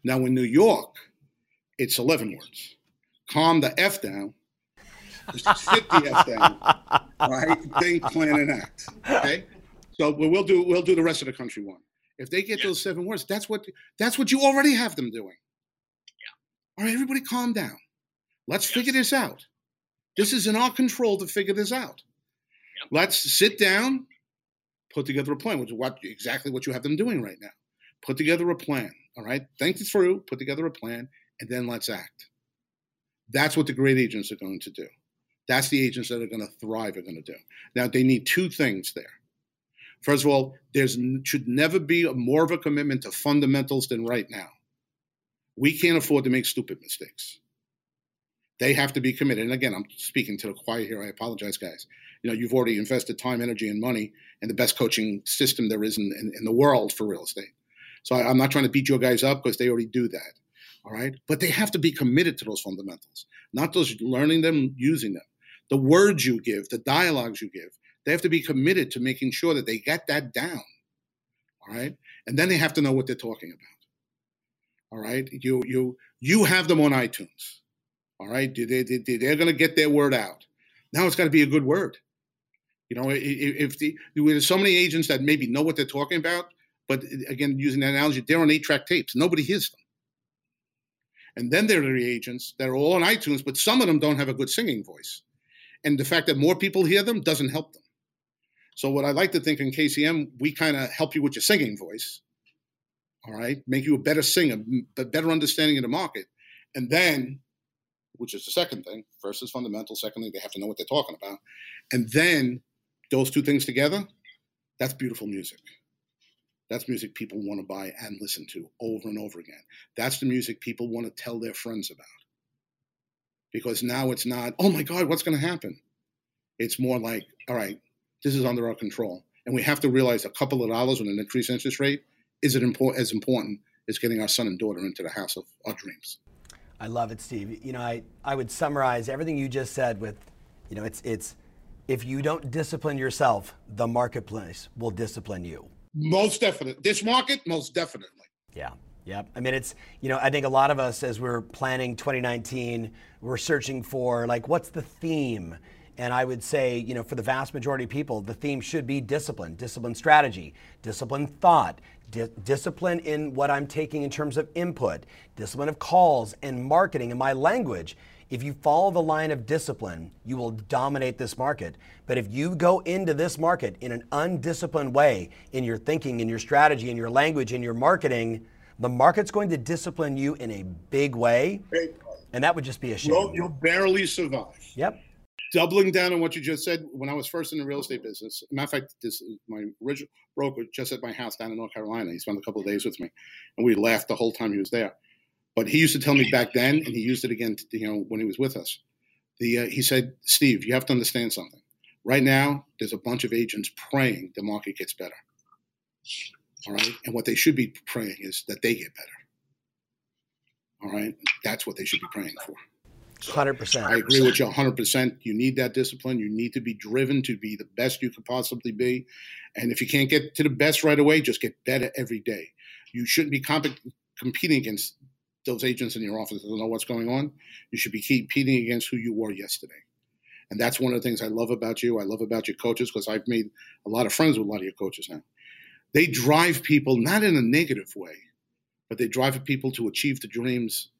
Now in New York, it's 11 words. Calm the F down, sit the F down, right? Think, plan, and act. Okay? So we'll do we'll do the rest of the country one. If they get yeah. those seven words, that's what that's what you already have them doing. Yeah. All right, everybody, calm down. Let's figure this out. This is in our control to figure this out. Yep. Let's sit down, put together a plan, which is what exactly what you have them doing right now. Put together a plan. All right. Think it through, put together a plan, and then let's act. That's what the great agents are going to do. That's the agents that are going to thrive are going to do. Now, they need two things there. First of all, there should never be a, more of a commitment to fundamentals than right now. We can't afford to make stupid mistakes. They have to be committed. And again, I'm speaking to the choir here. I apologize, guys. You know, you've already invested time, energy, and money in the best coaching system there is in, in, in the world for real estate. So I, I'm not trying to beat your guys up because they already do that. All right. But they have to be committed to those fundamentals, not just learning them, using them. The words you give, the dialogues you give, they have to be committed to making sure that they get that down. All right. And then they have to know what they're talking about. All right. You you you have them on iTunes. All right. They, they, they're going to get their word out. Now it's got to be a good word. You know, if the, there's so many agents that maybe know what they're talking about, but uh, again, using that analogy, they're on eight track tapes. Nobody hears them. And then there are the agents that are all on iTunes, but some of them don't have a good singing voice. And the fact that more people hear them doesn't help them. So, what I like to think in KCM, we kind of help you with your singing voice, all right, make you a better singer, a better understanding of the market. And then, which is the second thing, first is fundamental, secondly, they have to know what they're talking about. And then those two things together, that's beautiful music. That's music people want to buy and listen to over and over again. That's the music people want to tell their friends about. Because now it's not, oh my God, what's going to happen? It's more like, all right, this is under our control. And we have to realize a couple of dollars on an increased interest rate is it import- as important as getting our son and daughter into the house of our dreams. I love it, Steve. You know, I, I would summarize everything you just said with, you know, it's it's if you don't discipline yourself, the marketplace will discipline you. Most definitely. This market, most definitely. Yeah. Yep. I mean, it's, you know, I think a lot of us, as we're planning 2019, we're searching for, like, what's the theme? And I would say, you know, for the vast majority of people, the theme should be discipline, discipline strategy, discipline thought, di- discipline in what I'm taking in terms of input, discipline of calls and marketing and my language. If you follow the line of discipline, you will dominate this market. But if you go into this market in an undisciplined way in your thinking, in your strategy, in your language, in your marketing, the market's going to discipline you in a big way. And that would just be a shame. You'll, you'll barely survive. Yep. Doubling down on what you just said, when I was first in the real estate business, matter of fact, this my original broker just at my house down in North Carolina. He spent a couple of days with me, and we laughed the whole time he was there. But he used to tell me back then, and he used it again, to, you know, when he was with us. The uh, he said, Steve, you have to understand something. Right now, there's a bunch of agents praying the market gets better. All right, and what they should be praying is that they get better. All right, that's what they should be praying for. Hundred percent. I agree with you. Hundred percent. You need that discipline. You need to be driven to be the best you could possibly be. And if you can't get to the best right away, just get better every day. You shouldn't be comp- competing against those agents in your office that don't know what's going on. You should be competing against who you were yesterday. And that's one of the things I love about you. I love about your coaches because I've made a lot of friends with a lot of your coaches now. They drive people not in a negative way, but they drive people to achieve the dreams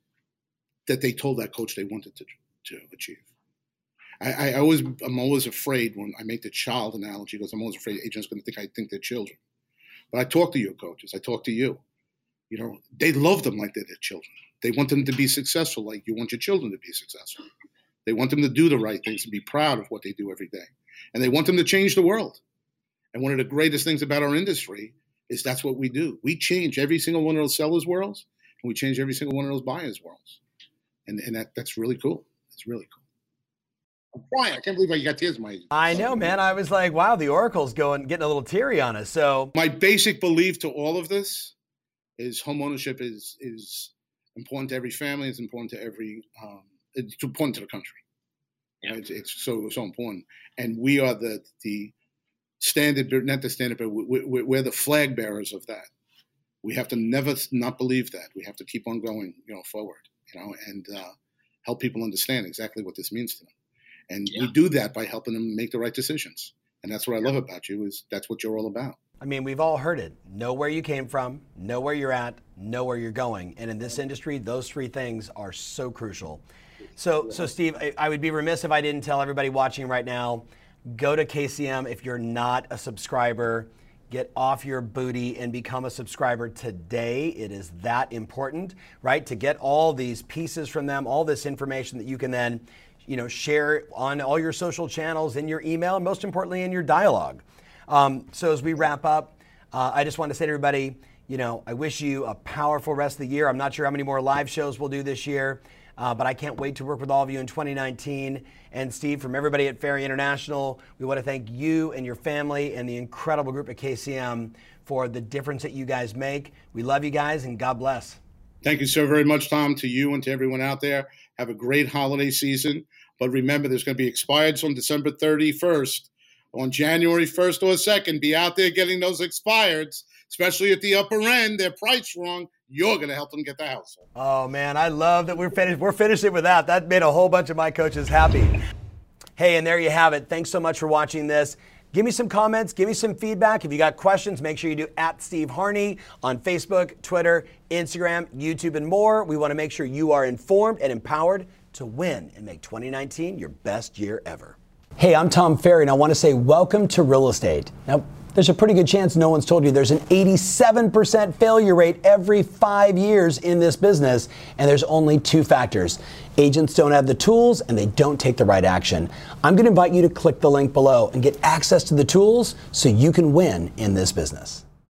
that they told that coach they wanted to, to achieve. I, I always, I'm always afraid when I make the child analogy because I'm always afraid agents are going to think I think they're children. But I talk to your coaches. I talk to you you know, they love them like they're their children. They want them to be successful like you want your children to be successful. They want them to do the right things and be proud of what they do every day. And they want them to change the world. And one of the greatest things about our industry is that's what we do. We change every single one of those sellers' worlds, and we change every single one of those buyers' worlds. And, and that, that's really cool. It's really cool. I'm crying. I can't believe I got tears in my I know, man. I was like, wow, the Oracle's going getting a little teary on us. So my basic belief to all of this is home ownership is is important to every family. It's important to every. Um, it's important to the country. Yeah. It's, it's, so so important, and we are the the standard, not the standard, but we, we're the flag bearers of that. We have to never not believe that. We have to keep on going, you know, forward, you know, and uh, help people understand exactly what this means to them. And yeah. we do that by helping them make the right decisions. And that's what I love about you is that's what you're all about. I mean, we've all heard it. Know where you came from, know where you're at, know where you're going. And in this industry, those three things are so crucial. So, so Steve, I, I would be remiss if I didn't tell everybody watching right now go to KCM if you're not a subscriber. Get off your booty and become a subscriber today. It is that important, right? To get all these pieces from them, all this information that you can then, you know, share on all your social channels, in your email, and most importantly, in your dialogue. Um, so as we wrap up, uh, I just want to say to everybody, you know, I wish you a powerful rest of the year. I'm not sure how many more live shows we'll do this year. Uh, but I can't wait to work with all of you in 2019. And Steve, from everybody at Ferry International, we want to thank you and your family and the incredible group at KCM for the difference that you guys make. We love you guys and God bless. Thank you so very much, Tom, to you and to everyone out there. Have a great holiday season. But remember, there's going to be expireds on December 31st. On January 1st or 2nd, be out there getting those expireds, especially at the upper end. They're priced wrong you're going to help them get the house. Oh man, I love that we're finished. We're finishing with that. That made a whole bunch of my coaches happy. Hey, and there you have it. Thanks so much for watching this. Give me some comments, give me some feedback. If you got questions, make sure you do at Steve Harney on Facebook, Twitter, Instagram, YouTube, and more. We want to make sure you are informed and empowered to win and make 2019 your best year ever. Hey, I'm Tom Ferry, and I want to say welcome to real estate. Now, there's a pretty good chance no one's told you there's an 87% failure rate every five years in this business, and there's only two factors. Agents don't have the tools and they don't take the right action. I'm going to invite you to click the link below and get access to the tools so you can win in this business.